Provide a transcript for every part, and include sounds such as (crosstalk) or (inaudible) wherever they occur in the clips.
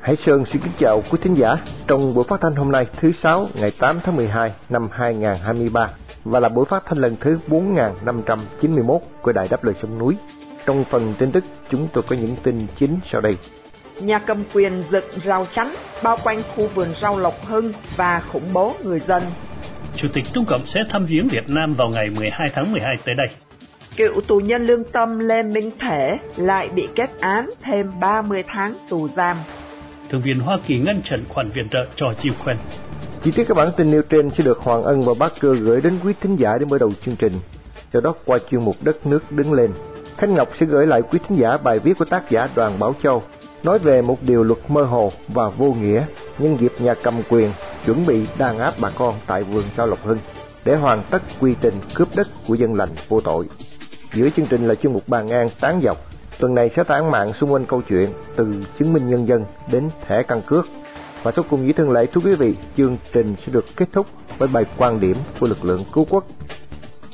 Hải Sơn xin kính chào quý thính giả trong buổi phát thanh hôm nay thứ Sáu ngày 8 tháng 12 năm 2023 và là buổi phát thanh lần thứ 4591 của Đài Đáp Lời Sông Núi. Trong phần tin tức, chúng tôi có những tin chính sau đây. Nhà cầm quyền dựng rào chắn bao quanh khu vườn rau Lộc Hưng và khủng bố người dân. Chủ tịch Trung Cộng sẽ thăm viếng Việt Nam vào ngày 12 tháng 12 tới đây. Cựu tù nhân lương tâm Lê Minh Thể lại bị kết án thêm 30 tháng tù giam. Thượng viện Hoa Kỳ ngăn chặn khoản viện trợ cho Ukraine. Chi tiết các bản tin nêu trên sẽ được Hoàng Ân và Bác Cơ gửi đến quý thính giả để mở đầu chương trình. Sau đó qua chuyên mục Đất nước đứng lên, Khánh Ngọc sẽ gửi lại quý thính giả bài viết của tác giả Đoàn Bảo Châu nói về một điều luật mơ hồ và vô nghĩa nhân dịp nhà cầm quyền chuẩn bị đàn áp bà con tại vườn Cao Lộc Hưng để hoàn tất quy trình cướp đất của dân lành vô tội. Giữa chương trình là chuyên mục bàn ngang tán dọc Tuần này sẽ tán mạng xung quanh câu chuyện từ chứng minh nhân dân đến thẻ căn cước. Và cuối cùng như thường lệ thưa quý vị, chương trình sẽ được kết thúc với bài quan điểm của lực lượng cứu quốc.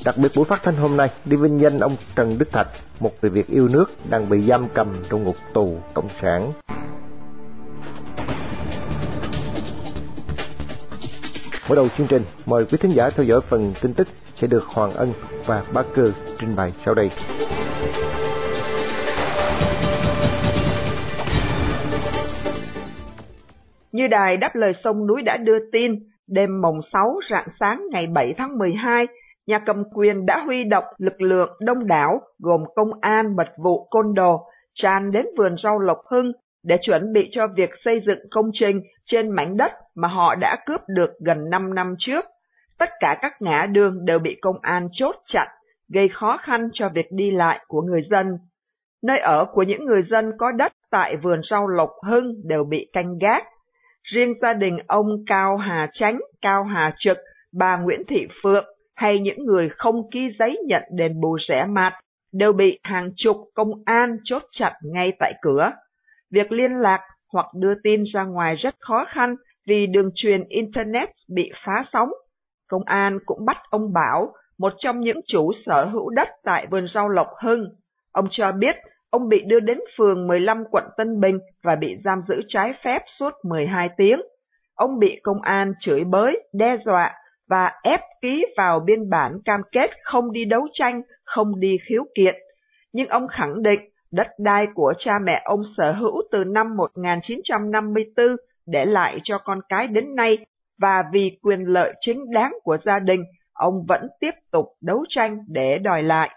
Đặc biệt buổi phát thanh hôm nay đi vinh danh ông Trần Đức Thạch, một người Việt yêu nước đang bị giam cầm trong ngục tù cộng sản. Mở đầu chương trình, mời quý thính giả theo dõi phần tin tức sẽ được Hoàng Ân và Bá Cơ trình bày sau đây. Như đài đáp lời sông núi đã đưa tin, đêm mồng 6 rạng sáng ngày 7 tháng 12, nhà cầm quyền đã huy động lực lượng đông đảo gồm công an, mật vụ, côn đồ tràn đến vườn rau Lộc Hưng để chuẩn bị cho việc xây dựng công trình trên mảnh đất mà họ đã cướp được gần 5 năm trước. Tất cả các ngã đường đều bị công an chốt chặn, gây khó khăn cho việc đi lại của người dân. Nơi ở của những người dân có đất tại vườn rau Lộc Hưng đều bị canh gác, Riêng gia đình ông Cao Hà Chánh, Cao Hà Trực, bà Nguyễn Thị Phượng hay những người không ký giấy nhận đền bù rẻ mạt đều bị hàng chục công an chốt chặt ngay tại cửa. Việc liên lạc hoặc đưa tin ra ngoài rất khó khăn vì đường truyền Internet bị phá sóng. Công an cũng bắt ông Bảo, một trong những chủ sở hữu đất tại vườn rau Lộc Hưng. Ông cho biết Ông bị đưa đến phường 15 quận Tân Bình và bị giam giữ trái phép suốt 12 tiếng. Ông bị công an chửi bới, đe dọa và ép ký vào biên bản cam kết không đi đấu tranh, không đi khiếu kiện. Nhưng ông khẳng định đất đai của cha mẹ ông sở hữu từ năm 1954 để lại cho con cái đến nay và vì quyền lợi chính đáng của gia đình, ông vẫn tiếp tục đấu tranh để đòi lại.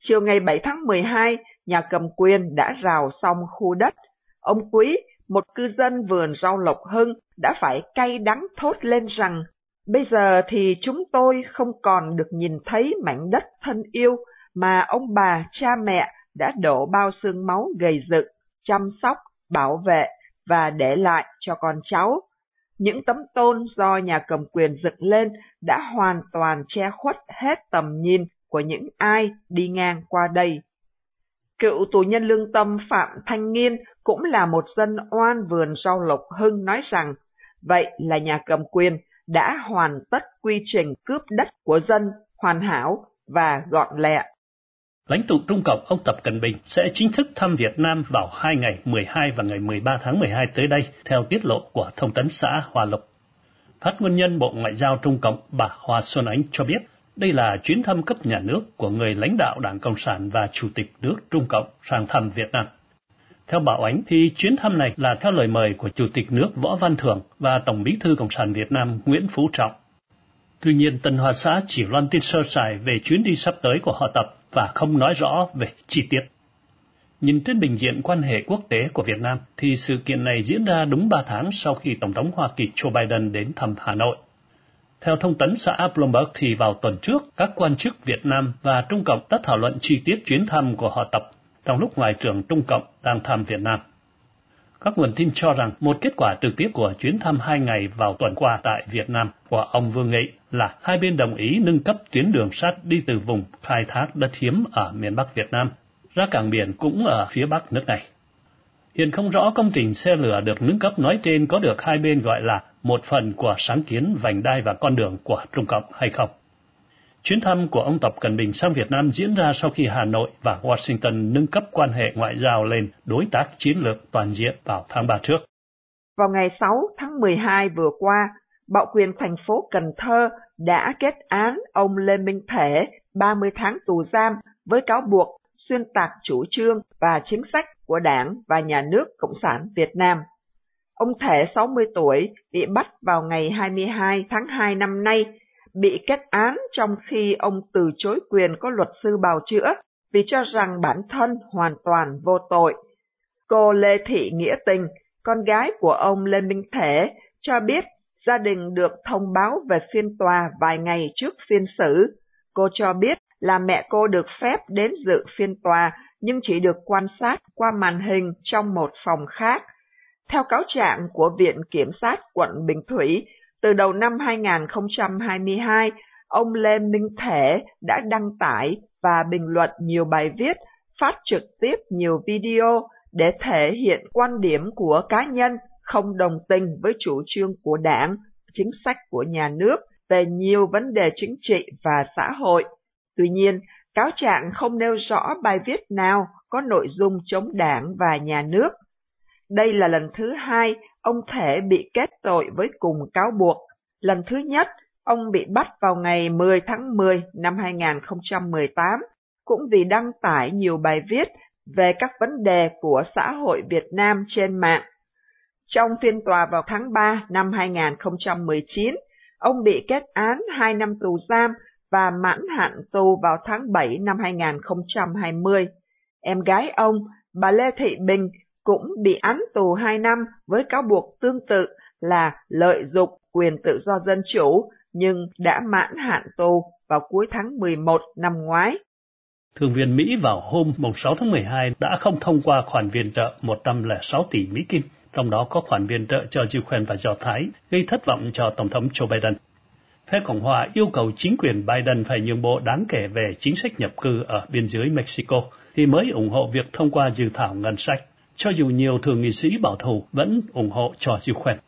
Chiều ngày 7 tháng 12, nhà cầm quyền đã rào xong khu đất. Ông Quý, một cư dân vườn rau Lộc Hưng, đã phải cay đắng thốt lên rằng, bây giờ thì chúng tôi không còn được nhìn thấy mảnh đất thân yêu mà ông bà, cha mẹ đã đổ bao xương máu gầy dựng, chăm sóc, bảo vệ và để lại cho con cháu. Những tấm tôn do nhà cầm quyền dựng lên đã hoàn toàn che khuất hết tầm nhìn của những ai đi ngang qua đây. Cựu tù nhân lương tâm Phạm Thanh Nghiên cũng là một dân oan vườn rau Lộc Hưng nói rằng, vậy là nhà cầm quyền đã hoàn tất quy trình cướp đất của dân hoàn hảo và gọn lẹ. Lãnh tụ Trung Cộng ông Tập Cận Bình sẽ chính thức thăm Việt Nam vào hai ngày 12 và ngày 13 tháng 12 tới đây, theo tiết lộ của Thông tấn xã Hòa Lộc. Phát ngôn nhân Bộ Ngoại giao Trung Cộng bà Hoa Xuân Ánh cho biết, đây là chuyến thăm cấp nhà nước của người lãnh đạo Đảng Cộng sản và Chủ tịch nước Trung Cộng sang thăm Việt Nam. Theo Bảo Ánh thì chuyến thăm này là theo lời mời của Chủ tịch nước Võ Văn Thưởng và Tổng bí thư Cộng sản Việt Nam Nguyễn Phú Trọng. Tuy nhiên, Tân Hoa Xã chỉ loan tin sơ sài về chuyến đi sắp tới của họ Tập và không nói rõ về chi tiết. Nhìn trên bình diện quan hệ quốc tế của Việt Nam thì sự kiện này diễn ra đúng 3 tháng sau khi Tổng thống Hoa Kỳ Joe Biden đến thăm Hà Nội. Theo thông tấn xã Bloomberg thì vào tuần trước, các quan chức Việt Nam và Trung Cộng đã thảo luận chi tiết chuyến thăm của họ Tập trong lúc Ngoại trưởng Trung Cộng đang thăm Việt Nam. Các nguồn tin cho rằng một kết quả trực tiếp của chuyến thăm hai ngày vào tuần qua tại Việt Nam của ông Vương Nghị là hai bên đồng ý nâng cấp tuyến đường sắt đi từ vùng khai thác đất hiếm ở miền Bắc Việt Nam ra cảng biển cũng ở phía Bắc nước này. Hiện không rõ công trình xe lửa được nâng cấp nói trên có được hai bên gọi là một phần của sáng kiến vành đai và con đường của Trung Cộng hay không. Chuyến thăm của ông Tập Cận Bình sang Việt Nam diễn ra sau khi Hà Nội và Washington nâng cấp quan hệ ngoại giao lên đối tác chiến lược toàn diện vào tháng 3 trước. Vào ngày 6 tháng 12 vừa qua, Bạo quyền thành phố Cần Thơ đã kết án ông Lê Minh Thể 30 tháng tù giam với cáo buộc xuyên tạc chủ trương và chính sách của Đảng và Nhà nước Cộng sản Việt Nam. Ông Thể 60 tuổi bị bắt vào ngày 22 tháng 2 năm nay, bị kết án trong khi ông từ chối quyền có luật sư bào chữa vì cho rằng bản thân hoàn toàn vô tội. Cô Lê Thị Nghĩa Tình, con gái của ông Lê Minh Thể, cho biết gia đình được thông báo về phiên tòa vài ngày trước phiên xử. Cô cho biết là mẹ cô được phép đến dự phiên tòa nhưng chỉ được quan sát qua màn hình trong một phòng khác. Theo cáo trạng của Viện Kiểm sát quận Bình Thủy, từ đầu năm 2022, ông Lê Minh Thể đã đăng tải và bình luận nhiều bài viết, phát trực tiếp nhiều video để thể hiện quan điểm của cá nhân không đồng tình với chủ trương của đảng, chính sách của nhà nước về nhiều vấn đề chính trị và xã hội. Tuy nhiên, cáo trạng không nêu rõ bài viết nào có nội dung chống đảng và nhà nước. Đây là lần thứ hai ông Thể bị kết tội với cùng cáo buộc. Lần thứ nhất, ông bị bắt vào ngày 10 tháng 10 năm 2018, cũng vì đăng tải nhiều bài viết về các vấn đề của xã hội Việt Nam trên mạng. Trong phiên tòa vào tháng 3 năm 2019, ông bị kết án 2 năm tù giam và mãn hạn tù vào tháng 7 năm 2020. Em gái ông, bà Lê Thị Bình, cũng bị án tù 2 năm với cáo buộc tương tự là lợi dụng quyền tự do dân chủ, nhưng đã mãn hạn tù vào cuối tháng 11 năm ngoái. Thượng viện Mỹ vào hôm 6 tháng 12 đã không thông qua khoản viện trợ 106 tỷ Mỹ Kim, trong đó có khoản viện trợ cho Ukraine và Do Thái, gây thất vọng cho Tổng thống Joe Biden. Phe Cộng hòa yêu cầu chính quyền Biden phải nhượng bộ đáng kể về chính sách nhập cư ở biên giới Mexico thì mới ủng hộ việc thông qua dự thảo ngân sách, cho dù nhiều thượng nghị sĩ bảo thủ vẫn ủng hộ cho khoản.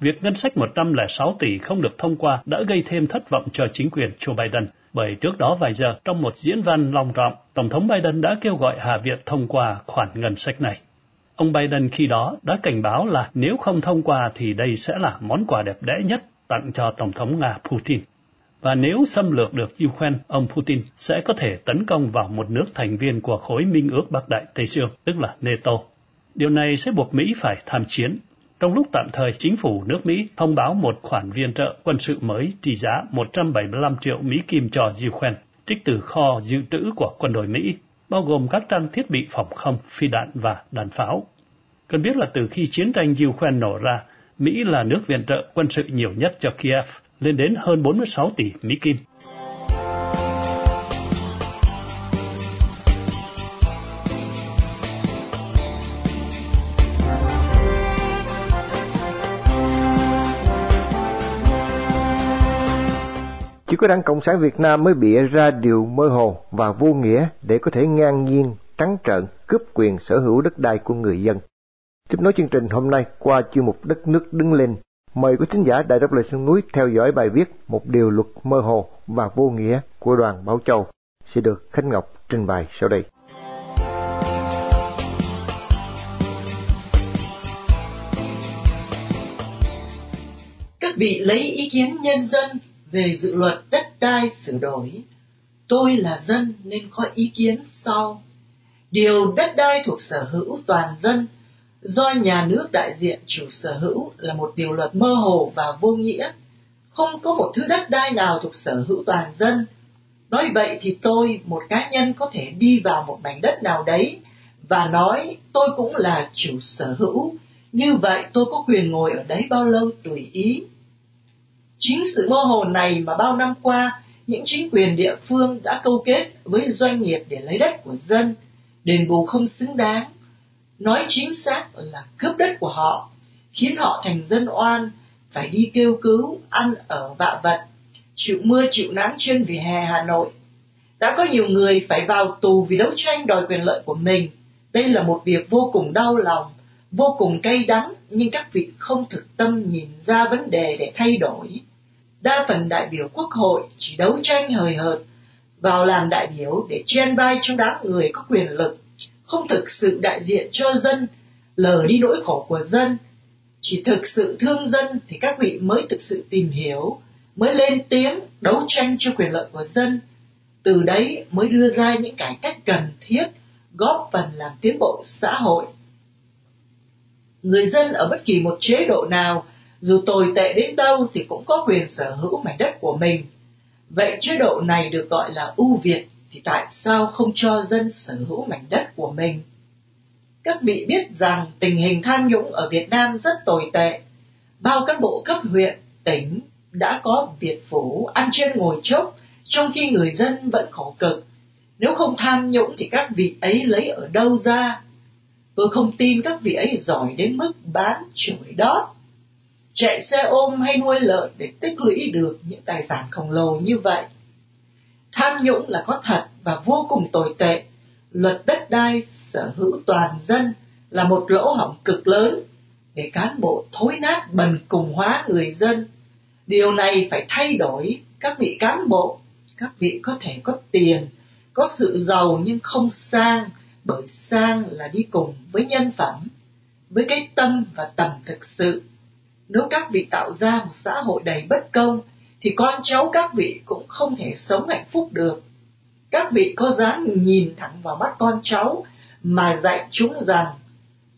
Việc ngân sách 106 tỷ không được thông qua đã gây thêm thất vọng cho chính quyền Joe Biden, bởi trước đó vài giờ trong một diễn văn long trọng, Tổng thống Biden đã kêu gọi Hạ viện thông qua khoản ngân sách này. Ông Biden khi đó đã cảnh báo là nếu không thông qua thì đây sẽ là món quà đẹp đẽ nhất tặng cho Tổng thống Nga Putin. Và nếu xâm lược được Ukraine, ông Putin sẽ có thể tấn công vào một nước thành viên của khối Minh ước Bắc Đại Tây Dương, tức là NATO. Điều này sẽ buộc Mỹ phải tham chiến. Trong lúc tạm thời, chính phủ nước Mỹ thông báo một khoản viện trợ quân sự mới trị giá 175 triệu Mỹ Kim cho Ukraine, trích từ kho dự trữ của quân đội Mỹ, bao gồm các trang thiết bị phòng không, phi đạn và đạn pháo. Cần biết là từ khi chiến tranh Ukraine nổ ra, Mỹ là nước viện trợ quân sự nhiều nhất cho Kiev, lên đến hơn 46 tỷ Mỹ Kim. Chỉ có Đảng Cộng sản Việt Nam mới bịa ra điều mơ hồ và vô nghĩa để có thể ngang nhiên, trắng trợn cướp quyền sở hữu đất đai của người dân. Tiếp nối chương trình hôm nay qua chuyên mục Đất nước đứng lên, mời quý thính giả Đài Đáp Lời Sông Núi theo dõi bài viết Một điều luật mơ hồ và vô nghĩa của đoàn Bảo Châu sẽ được Khánh Ngọc trình bày sau đây. Các vị lấy ý kiến nhân dân về dự luật đất đai sửa đổi. Tôi là dân nên có ý kiến sau. Điều đất đai thuộc sở hữu toàn dân do nhà nước đại diện chủ sở hữu là một điều luật mơ hồ và vô nghĩa. Không có một thứ đất đai nào thuộc sở hữu toàn dân. Nói vậy thì tôi, một cá nhân có thể đi vào một mảnh đất nào đấy và nói tôi cũng là chủ sở hữu. Như vậy tôi có quyền ngồi ở đấy bao lâu tùy ý. Chính sự mơ hồ này mà bao năm qua, những chính quyền địa phương đã câu kết với doanh nghiệp để lấy đất của dân, đền bù không xứng đáng. Nói chính xác là cướp đất của họ, khiến họ thành dân oan, phải đi kêu cứu, ăn ở vạ vật, chịu mưa chịu nắng trên vỉa hè Hà Nội. Đã có nhiều người phải vào tù vì đấu tranh đòi quyền lợi của mình. Đây là một việc vô cùng đau lòng, vô cùng cay đắng, nhưng các vị không thực tâm nhìn ra vấn đề để thay đổi. Đa phần đại biểu quốc hội chỉ đấu tranh hời hợt, vào làm đại biểu để chen vai trong đám người có quyền lực, không thực sự đại diện cho dân, lờ đi nỗi khổ của dân. Chỉ thực sự thương dân thì các vị mới thực sự tìm hiểu, mới lên tiếng đấu tranh cho quyền lợi của dân. Từ đấy mới đưa ra những cải cách cần thiết, góp phần làm tiến bộ xã hội. Người dân ở bất kỳ một chế độ nào, dù tồi tệ đến đâu thì cũng có quyền sở hữu mảnh đất của mình. Vậy chế độ này được gọi là ưu việt thì tại sao không cho dân sở hữu mảnh đất của mình? Các vị biết rằng tình hình tham nhũng ở Việt Nam rất tồi tệ. Bao các bộ cấp huyện, tỉnh đã có Việt phủ ăn trên ngồi chốc, trong khi người dân vẫn khổ cực. Nếu không tham nhũng thì các vị ấy lấy ở đâu ra? Tôi không tin các vị ấy giỏi đến mức bán chửi đó, Chạy xe ôm hay nuôi lợn để tích lũy được những tài sản khổng lồ như vậy. Tham nhũng là có thật và vô cùng tồi tệ. Luật đất đai sở hữu toàn dân là một lỗ hỏng cực lớn để cán bộ thối nát bần cùng hóa người dân. Điều này phải thay đổi các vị cán bộ. Các vị có thể có tiền, có sự giàu nhưng không sang, bởi sang là đi cùng với nhân phẩm, với cái tâm và tầm thực sự. Nếu các vị tạo ra một xã hội đầy bất công, thì con cháu các vị cũng không thể sống hạnh phúc được. Các vị có dám nhìn thẳng vào mắt con cháu mà dạy chúng rằng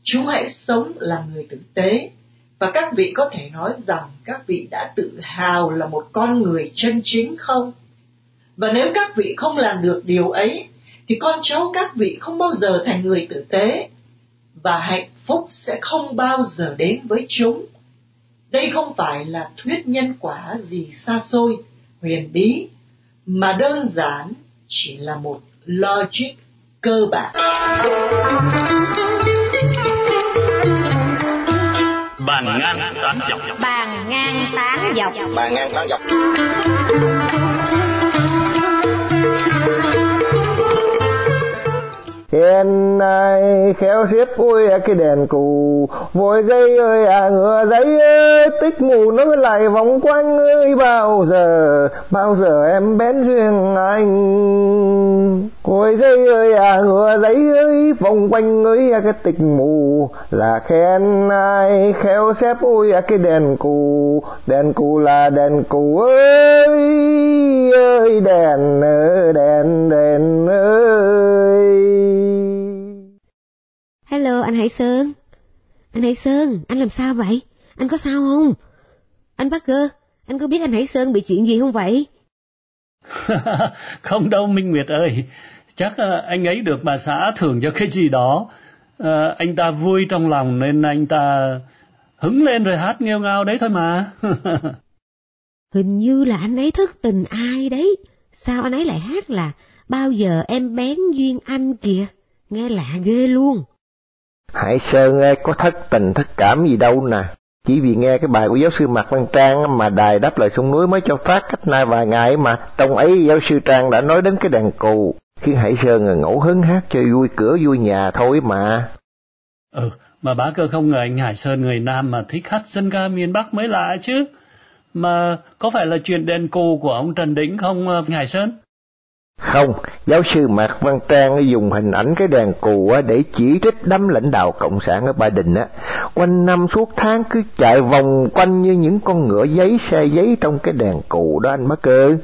chúng hãy sống là người tử tế và các vị có thể nói rằng các vị đã tự hào là một con người chân chính không? Và nếu các vị không làm được điều ấy, thì con cháu các vị không bao giờ thành người tử tế và hạnh phúc sẽ không bao giờ đến với chúng. Đây không phải là thuyết nhân quả gì xa xôi, huyền bí, mà đơn giản chỉ là một logic cơ bản. Bàn ngang tán dọc. Bàn ngang tán dọc. Bàn ngang tán dọc. Hiện nay khéo xiết ui cái đèn cù. Vội dây ơi à ngựa giấy ơi, Tích ngủ nó lại vòng quanh ơi, Bao giờ bao giờ em bén duyên anh? Vội dây ơi à ngựa giấy ơi, Vòng quanh ơi à, cái tịch mù Là khen ai? Khéo xếp ui cái đèn cù. Đèn cù là đèn cù ơi ơi đèn ơi đèn anh Hải Sơn. Anh Hải Sơn, anh làm sao vậy? Anh có sao không? Anh Parker, anh có biết anh Hải Sơn bị chuyện gì không vậy? (laughs) không đâu Minh Nguyệt ơi. Chắc uh, anh ấy được bà xã thưởng cho cái gì đó. Uh, anh ta vui trong lòng nên anh ta hứng lên rồi hát nghêu ngao đấy thôi mà. (laughs) Hình như là anh ấy thất tình ai đấy. Sao anh ấy lại hát là bao giờ em bén duyên anh kìa. Nghe lạ ghê luôn. Hải Sơn ơi, có thất tình thất cảm gì đâu nè. Chỉ vì nghe cái bài của giáo sư Mạc Văn Trang mà đài đáp lời sông núi mới cho phát cách nay vài ngày mà. Trong ấy giáo sư Trang đã nói đến cái đàn cù, khiến Hải Sơn ngẫu hứng hát chơi vui cửa vui nhà thôi mà. Ừ, mà bá cơ không ngờ anh Hải Sơn người Nam mà thích hát dân ca miền Bắc mới lạ chứ. Mà có phải là chuyện đèn cù của ông Trần Đỉnh không ờ, Hải Sơn? Không, giáo sư Mạc Văn Trang dùng hình ảnh cái đèn cù để chỉ trích đám lãnh đạo Cộng sản ở Ba Đình á. Quanh năm suốt tháng cứ chạy vòng quanh như những con ngựa giấy xe giấy trong cái đèn cù đó anh bác cơ.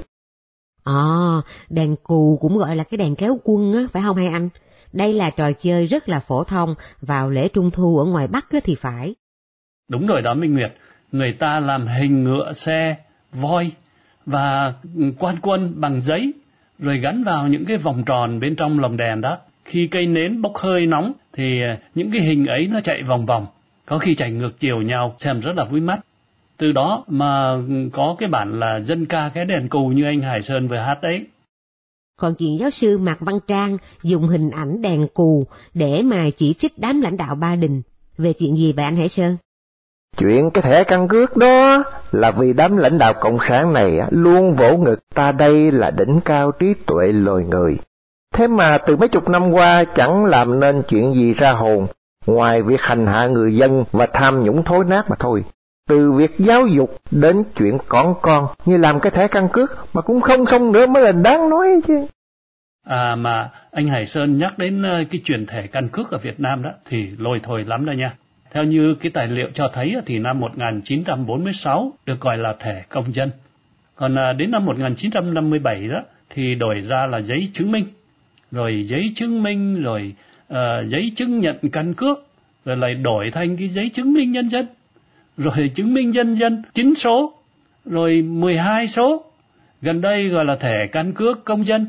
À, đèn cù cũng gọi là cái đèn kéo quân á, phải không hay anh? Đây là trò chơi rất là phổ thông, vào lễ trung thu ở ngoài Bắc thì phải. Đúng rồi đó Minh Nguyệt, người ta làm hình ngựa xe, voi và quan quân bằng giấy rồi gắn vào những cái vòng tròn bên trong lồng đèn đó. Khi cây nến bốc hơi nóng thì à, những cái hình ấy nó chạy vòng vòng, có khi chạy ngược chiều nhau xem rất là vui mắt. từ đó mà ừ, có cái bản là dân ca cái đèn cù như anh Hải Sơn vừa hát đấy. Còn chuyện giáo sư Mạc Văn Trang dùng hình ảnh đèn cù để mà chỉ trích đám lãnh đạo Ba Đình. Về chuyện gì vậy anh Hải Sơn? Chuyện cái thẻ căn cước đó là vì đám lãnh đạo Cộng sản này luôn vỗ ngực ta đây là đỉnh cao trí tuệ loài người. Thế mà từ mấy chục năm qua chẳng làm nên chuyện gì ra hồn, ngoài việc hành hạ người dân và tham nhũng thối nát mà thôi. Từ việc giáo dục đến chuyện con con như làm cái thẻ căn cước mà cũng không xong nữa mới là đáng nói chứ. À mà anh Hải Sơn nhắc đến ờ, cái chuyện thẻ căn cước ở Việt Nam đó thì lôi thôi lắm đó nha. Theo như cái tài liệu cho thấy thì năm 1946 được gọi là thẻ công dân. Còn à, đến năm 1957 đó thì đổi ra là giấy chứng minh. Rồi giấy chứng minh, rồi uh, giấy chứng nhận căn cước, rồi lại đổi thành cái giấy chứng minh nhân dân. Rồi (laughs) chứng minh nhân dân 9 số, rồi 12 số. Gần đây gọi là thẻ căn cước công dân.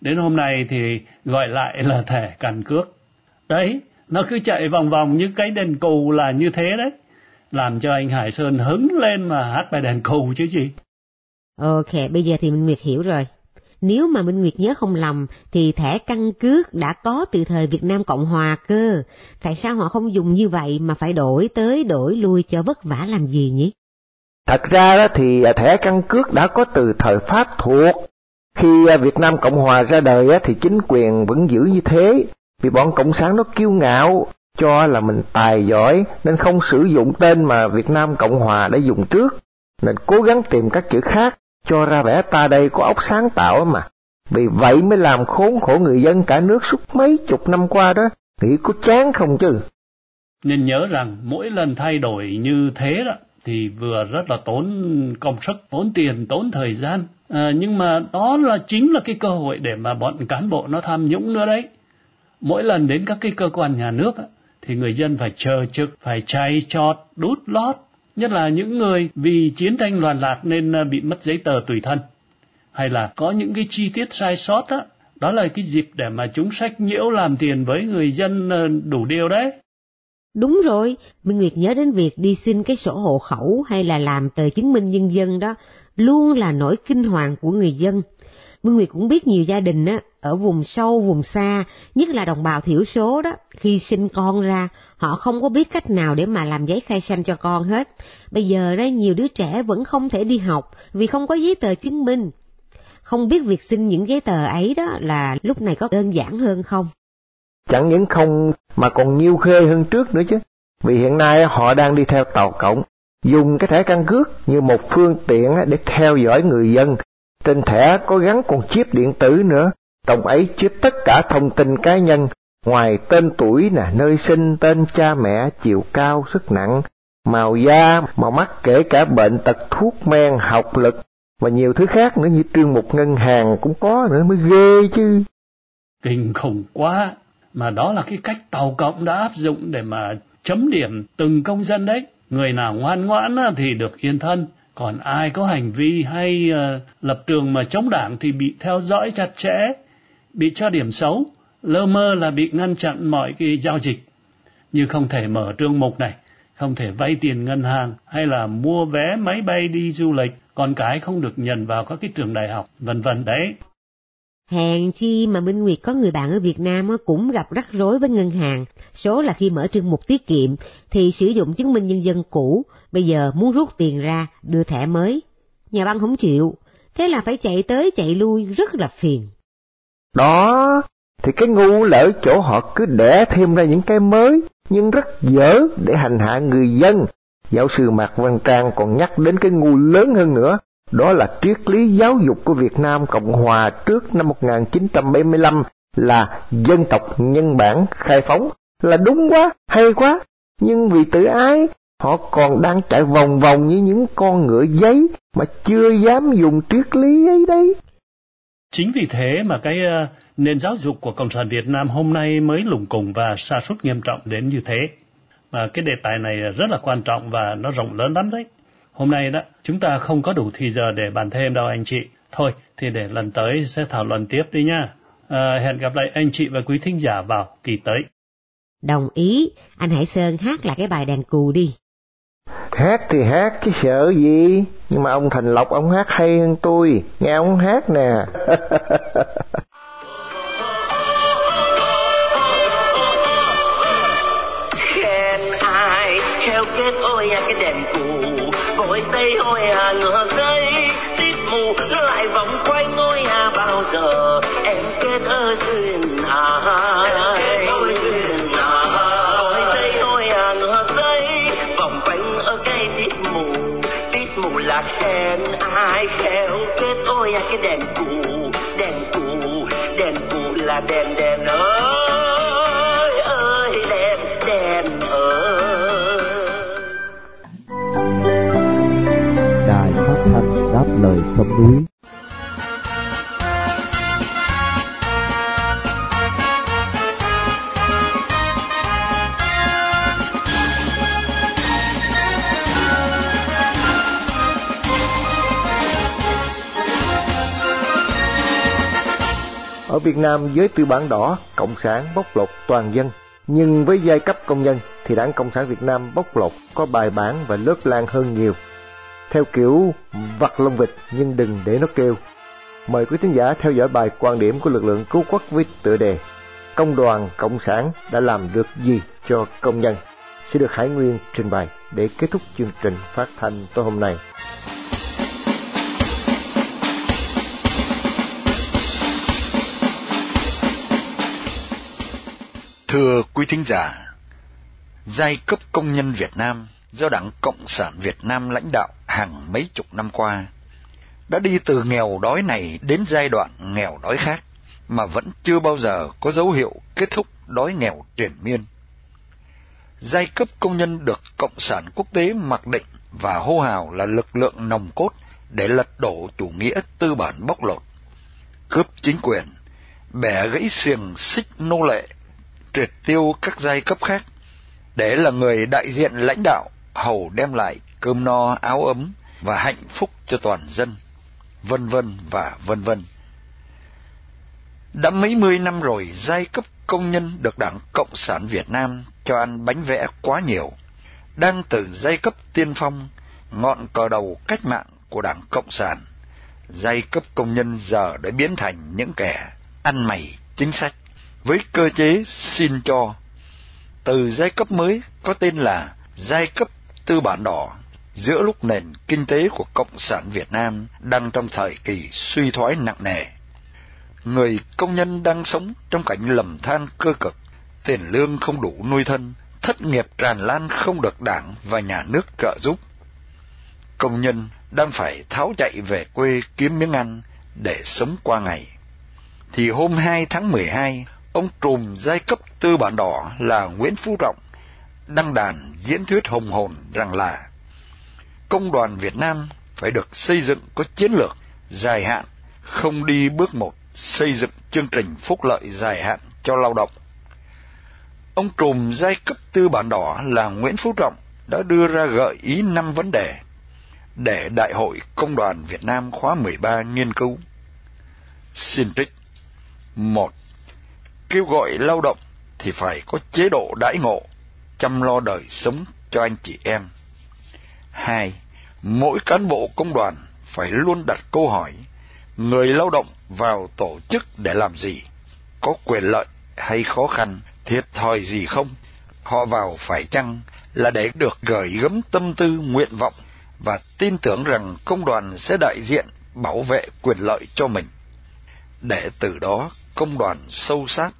Đến hôm nay thì gọi lại là thẻ căn cước. Đấy, nó cứ chạy vòng vòng như cái đèn cù là như thế đấy. Làm cho anh Hải Sơn hứng lên mà hát bài đèn cù chứ gì. Ok, bây giờ thì Minh Nguyệt hiểu rồi. Nếu mà Minh Nguyệt nhớ không lầm thì thẻ căn cước đã có từ thời Việt Nam Cộng Hòa cơ. Tại sao họ không dùng như vậy mà phải đổi tới đổi lui cho vất vả làm gì nhỉ? Thật ra đó thì thẻ căn cước đã có từ thời Pháp thuộc. Khi Việt Nam Cộng Hòa ra đời thì chính quyền vẫn giữ như thế, vì bọn Cộng sản nó kiêu ngạo, cho là mình tài giỏi nên không sử dụng tên mà Việt Nam Cộng Hòa đã dùng trước, nên cố gắng tìm các chữ khác cho ra vẻ ta đây có óc sáng tạo mà. Vì vậy mới làm khốn khổ người dân cả nước suốt mấy chục năm qua đó, nghĩ có chán không chứ? Nên nhớ rằng mỗi lần thay đổi như thế đó, thì vừa rất là tốn công sức, tốn tiền, tốn thời gian. À, nhưng mà đó là chính là cái cơ hội để mà bọn cán bộ nó tham nhũng nữa đấy mỗi lần đến các cái cơ quan nhà nước thì người dân phải chờ trực, phải chay chọt, đút lót, nhất là những người vì chiến tranh loạn lạc nên ờ, bị mất giấy tờ tùy thân. Hay là có những cái chi tiết sai sót đó, đó là cái dịp để mà chúng sách nhiễu làm tiền với người dân ờ, đủ điều đấy. Đúng rồi, Minh Nguyệt nhớ đến việc đi xin cái sổ hộ khẩu hay là làm tờ chứng minh nhân dân đó, luôn là nỗi kinh hoàng của người dân. Minh Nguyệt cũng biết nhiều gia đình á, ở vùng sâu, vùng xa, nhất là đồng bào thiểu số đó, khi sinh con ra, họ không có biết cách nào để mà làm giấy khai sinh cho con hết. Bây giờ đó nhiều đứa trẻ vẫn không thể đi học vì không có giấy tờ chứng minh. Không biết việc xin những giấy tờ ấy đó là lúc này có đơn giản hơn không? Chẳng những không mà còn nhiều khê hơn trước nữa chứ. Vì hiện nay họ đang đi theo tàu cộng, dùng cái thẻ căn cước như một phương tiện để theo dõi người dân trên thẻ có gắn con chip điện tử nữa, trong ấy chứa tất cả thông tin cá nhân, ngoài tên tuổi nè, nơi sinh, tên cha mẹ, chiều cao, sức nặng, màu da, màu mắt kể cả bệnh tật thuốc men, học lực. Và nhiều thứ khác nữa như trương mục ngân hàng cũng có nữa mới ghê chứ. Kinh khủng quá, mà đó là cái cách tàu cộng đã áp dụng để mà chấm điểm từng công dân đấy. Người nào ngoan ngoãn thì được yên thân, còn ai có hành vi hay uh, lập trường mà chống đảng thì bị theo dõi chặt chẽ, bị cho điểm xấu, lơ mơ là bị ngăn chặn mọi cái giao dịch, như không thể mở trương mục này, không thể vay tiền ngân hàng hay là mua vé máy bay đi du lịch, con cái không được nhận vào các cái trường đại học, vân vân đấy. Hèn chi mà Minh Nguyệt có người bạn ở Việt Nam cũng gặp rắc rối với ngân hàng. Số là khi mở trương mục tiết kiệm thì sử dụng chứng minh nhân dân cũ, bây giờ muốn rút tiền ra, đưa thẻ mới. Nhà băng không chịu, thế là phải chạy tới chạy lui rất là phiền. Đó, thì cái ngu lỡ chỗ họ cứ đẻ thêm ra những cái mới, nhưng rất dở để hành hạ người dân. Giáo sư Mạc Văn Trang còn nhắc đến cái ngu lớn hơn nữa, đó là triết lý giáo dục của Việt Nam Cộng Hòa trước năm 1975 là dân tộc nhân bản khai phóng, là đúng quá, hay quá, nhưng vì tự ái, họ còn đang chạy vòng vòng như những con ngựa giấy mà chưa dám dùng triết lý ấy đấy. Chính vì thế mà cái uh, nền giáo dục của Cộng sản Việt Nam hôm nay mới lủng củng và sa sút nghiêm trọng đến như thế. Và cái đề tài này rất là quan trọng và nó rộng lớn lắm đấy. Hôm nay đó, chúng ta không có đủ thì giờ để bàn thêm đâu anh chị. Thôi, thì để lần tới sẽ thảo luận tiếp đi nha. À, hẹn gặp lại anh chị và quý thính giả vào kỳ tới. Đồng ý, anh Hải Sơn hát lại cái bài đàn cù đi. Hát thì hát chứ sợ gì, nhưng mà ông Thành Lộc ông hát hay hơn tôi, nghe ông hát nè. (laughs) khen ai theo kết ôi à cái đèn cù. Vội xây ôi à ngựa dây tít mù lại vòng cái đèn cũ đèn cũ đèn cũ là đèn đèn ơi ơi đèn đèn ơi. Đài phát thanh đáp lời sông núi. Ở Việt Nam với tư bản đỏ, cộng sản bóc lột toàn dân, nhưng với giai cấp công nhân thì đảng Cộng sản Việt Nam bóc lột có bài bản và lớp lan hơn nhiều. Theo kiểu vặt lông vịt nhưng đừng để nó kêu. Mời quý thính giả theo dõi bài quan điểm của lực lượng cứu quốc với tựa đề Công đoàn Cộng sản đã làm được gì cho công nhân sẽ được Hải Nguyên trình bày để kết thúc chương trình phát thanh tối hôm nay. Thưa quý thính giả, giai cấp công nhân Việt Nam do Đảng Cộng sản Việt Nam lãnh đạo hàng mấy chục năm qua đã đi từ nghèo đói này đến giai đoạn nghèo đói khác mà vẫn chưa bao giờ có dấu hiệu kết thúc đói nghèo triền miên. Giai cấp công nhân được Cộng sản quốc tế mặc định và hô hào là lực lượng nòng cốt để lật đổ chủ nghĩa tư bản bóc lột, cướp chính quyền, bẻ gãy xiềng xích nô lệ triệt tiêu các giai cấp khác. Để là người đại diện lãnh đạo, hầu đem lại cơm no áo ấm và hạnh phúc cho toàn dân, vân vân và vân vân. Đã mấy mươi năm rồi, giai cấp công nhân được đảng cộng sản việt nam cho ăn bánh vẽ quá nhiều. Đang từ giai cấp tiên phong, ngọn cờ đầu cách mạng của đảng cộng sản, giai cấp công nhân giờ đã biến thành những kẻ ăn mày chính sách với cơ chế xin cho từ giai cấp mới có tên là giai cấp tư bản đỏ giữa lúc nền kinh tế của cộng sản Việt Nam đang trong thời kỳ suy thoái nặng nề. Người công nhân đang sống trong cảnh lầm than cơ cực, tiền lương không đủ nuôi thân, thất nghiệp tràn lan không được đảng và nhà nước trợ giúp. Công nhân đang phải tháo chạy về quê kiếm miếng ăn để sống qua ngày. Thì hôm 2 tháng 12, ông trùm giai cấp tư bản đỏ là Nguyễn Phú Trọng đăng đàn diễn thuyết hùng hồn rằng là công đoàn Việt Nam phải được xây dựng có chiến lược dài hạn, không đi bước một xây dựng chương trình phúc lợi dài hạn cho lao động. Ông trùm giai cấp tư bản đỏ là Nguyễn Phú Trọng đã đưa ra gợi ý năm vấn đề để Đại hội Công đoàn Việt Nam khóa 13 nghiên cứu. Xin trích. một Kêu gọi lao động thì phải có chế độ đãi ngộ, chăm lo đời sống cho anh chị em. Hai, mỗi cán bộ công đoàn phải luôn đặt câu hỏi, người lao động vào tổ chức để làm gì? Có quyền lợi hay khó khăn, thiệt thòi gì không? Họ vào phải chăng là để được gửi gấm tâm tư nguyện vọng và tin tưởng rằng công đoàn sẽ đại diện bảo vệ quyền lợi cho mình. Để từ đó công đoàn sâu sát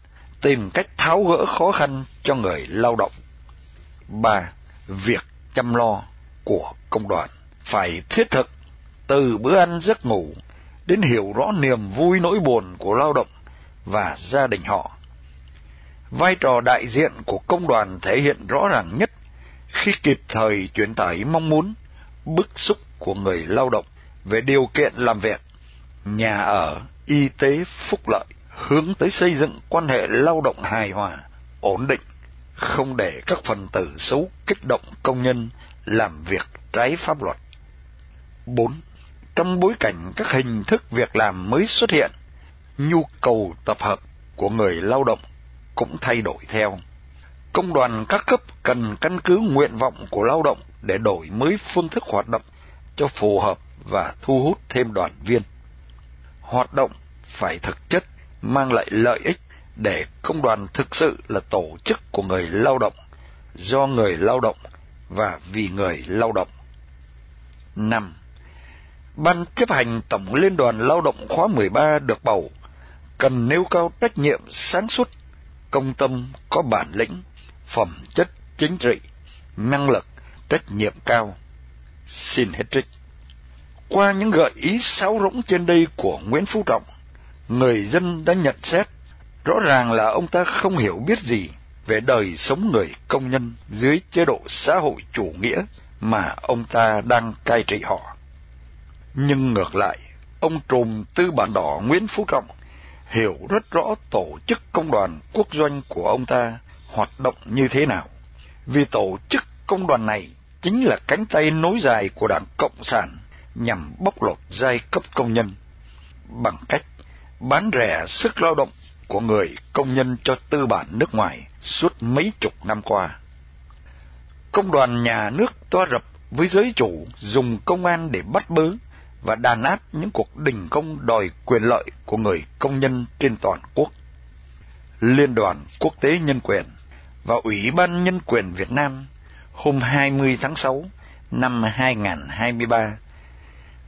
tìm cách tháo gỡ khó khăn cho người lao động. ba Việc chăm lo của công đoàn phải thiết thực từ bữa ăn giấc ngủ đến hiểu rõ niềm vui nỗi buồn của lao động và gia đình họ. Vai trò đại diện của công đoàn thể hiện rõ ràng nhất khi kịp thời truyền tải mong muốn, bức xúc của người lao động về điều kiện làm việc, nhà ở, y tế, phúc lợi, hướng tới xây dựng quan hệ lao động hài hòa, ổn định, không để các phần tử xấu kích động công nhân làm việc trái pháp luật. 4. Trong bối cảnh các hình thức việc làm mới xuất hiện, nhu cầu tập hợp của người lao động cũng thay đổi theo. Công đoàn các cấp cần căn cứ nguyện vọng của lao động để đổi mới phương thức hoạt động cho phù hợp và thu hút thêm đoàn viên. Hoạt động phải thực chất mang lại lợi ích để công đoàn thực sự là tổ chức của người lao động, do người lao động và vì người lao động. 5. Ban chấp hành Tổng Liên đoàn Lao động khóa 13 được bầu cần nêu cao trách nhiệm sáng suốt, công tâm, có bản lĩnh, phẩm chất chính trị, năng lực, trách nhiệm cao. Xin hết trích. Qua những gợi ý sáo rỗng trên đây của Nguyễn Phú Trọng, người dân đã nhận xét rõ ràng là ông ta không hiểu biết gì về đời sống người công nhân dưới chế độ xã hội chủ nghĩa mà ông ta đang cai trị họ. Nhưng ngược lại, ông trùm tư bản đỏ Nguyễn Phú Trọng hiểu rất rõ tổ chức công đoàn quốc doanh của ông ta hoạt động như thế nào. Vì tổ chức công đoàn này chính là cánh tay nối dài của Đảng Cộng sản nhằm bóc lột giai cấp công nhân bằng cách bán rẻ sức lao động của người công nhân cho tư bản nước ngoài suốt mấy chục năm qua. Công đoàn nhà nước toa rập với giới chủ dùng công an để bắt bớ và đàn áp những cuộc đình công đòi quyền lợi của người công nhân trên toàn quốc. Liên đoàn Quốc tế Nhân quyền và Ủy ban Nhân quyền Việt Nam hôm 20 tháng 6 năm 2023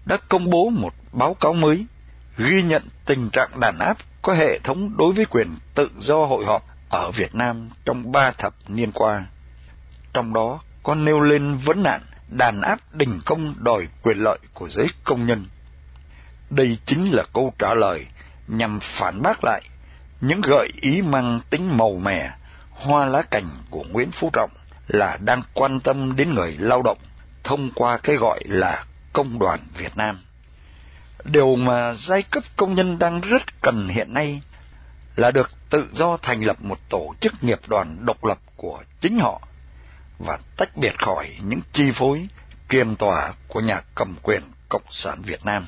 đã công bố một báo cáo mới ghi nhận tình trạng đàn áp có hệ thống đối với quyền tự do hội họp ở Việt Nam trong ba thập niên qua. Trong đó có nêu lên vấn nạn đàn áp đình công đòi quyền lợi của giới công nhân. Đây chính là câu trả lời nhằm phản bác lại những gợi ý mang tính màu mè, hoa lá cành của Nguyễn Phú Trọng là đang quan tâm đến người lao động thông qua cái gọi là công đoàn Việt Nam. Điều mà giai cấp công nhân đang rất cần hiện nay là được tự do thành lập một tổ chức nghiệp đoàn độc lập của chính họ và tách biệt khỏi những chi phối, kiềm tỏa của nhà cầm quyền Cộng sản Việt Nam.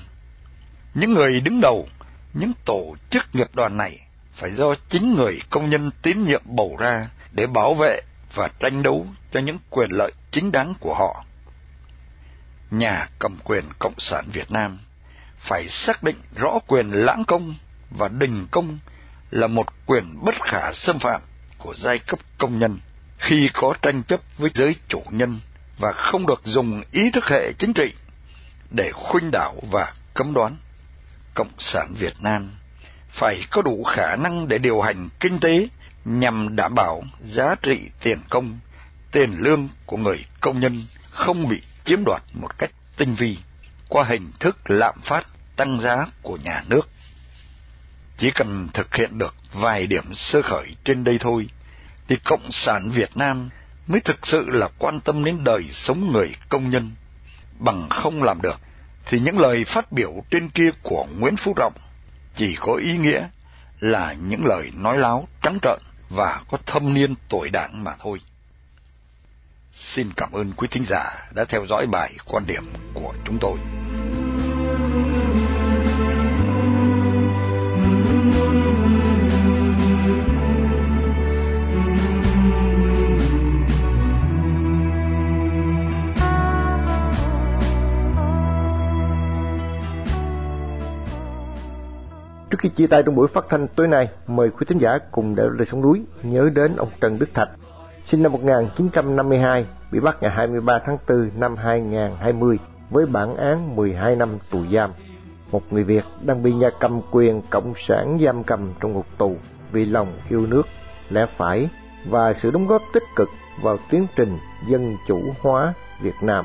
Những người đứng đầu những tổ chức nghiệp đoàn này phải do chính người công nhân tín nhiệm bầu ra để bảo vệ và tranh đấu cho những quyền lợi chính đáng của họ. Nhà cầm quyền Cộng sản Việt Nam phải xác định rõ quyền lãng công và đình công là một quyền bất khả xâm phạm của giai cấp công nhân khi có tranh chấp với giới chủ nhân và không được dùng ý thức hệ chính trị để khuynh đảo và cấm đoán. Cộng sản Việt Nam phải có đủ khả năng để điều hành kinh tế nhằm đảm bảo giá trị tiền công, tiền lương của người công nhân không bị chiếm đoạt một cách tinh vi qua hình thức lạm phát tăng giá của nhà nước. Chỉ cần thực hiện được vài điểm sơ khởi trên đây thôi, thì Cộng sản Việt Nam mới thực sự là quan tâm đến đời sống người công nhân. Bằng không làm được, thì những lời phát biểu trên kia của Nguyễn Phú Trọng chỉ có ý nghĩa là những lời nói láo trắng trợn và có thâm niên tội đảng mà thôi. Xin cảm ơn quý thính giả đã theo dõi bài quan điểm của chúng tôi. Trước khi chia tay trong buổi phát thanh tối nay, mời quý thính giả cùng để lời sống núi nhớ đến ông Trần Đức Thạch, sinh năm 1952, bị bắt ngày 23 tháng 4 năm 2020 với bản án 12 năm tù giam. Một người Việt đang bị nhà cầm quyền cộng sản giam cầm trong ngục tù vì lòng yêu nước, lẽ phải và sự đóng góp tích cực vào tiến trình dân chủ hóa Việt Nam.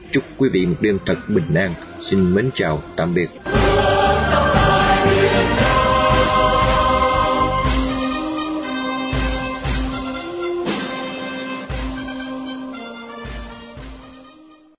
Chúc quý vị một đêm thật bình an. Xin mến chào, tạm biệt.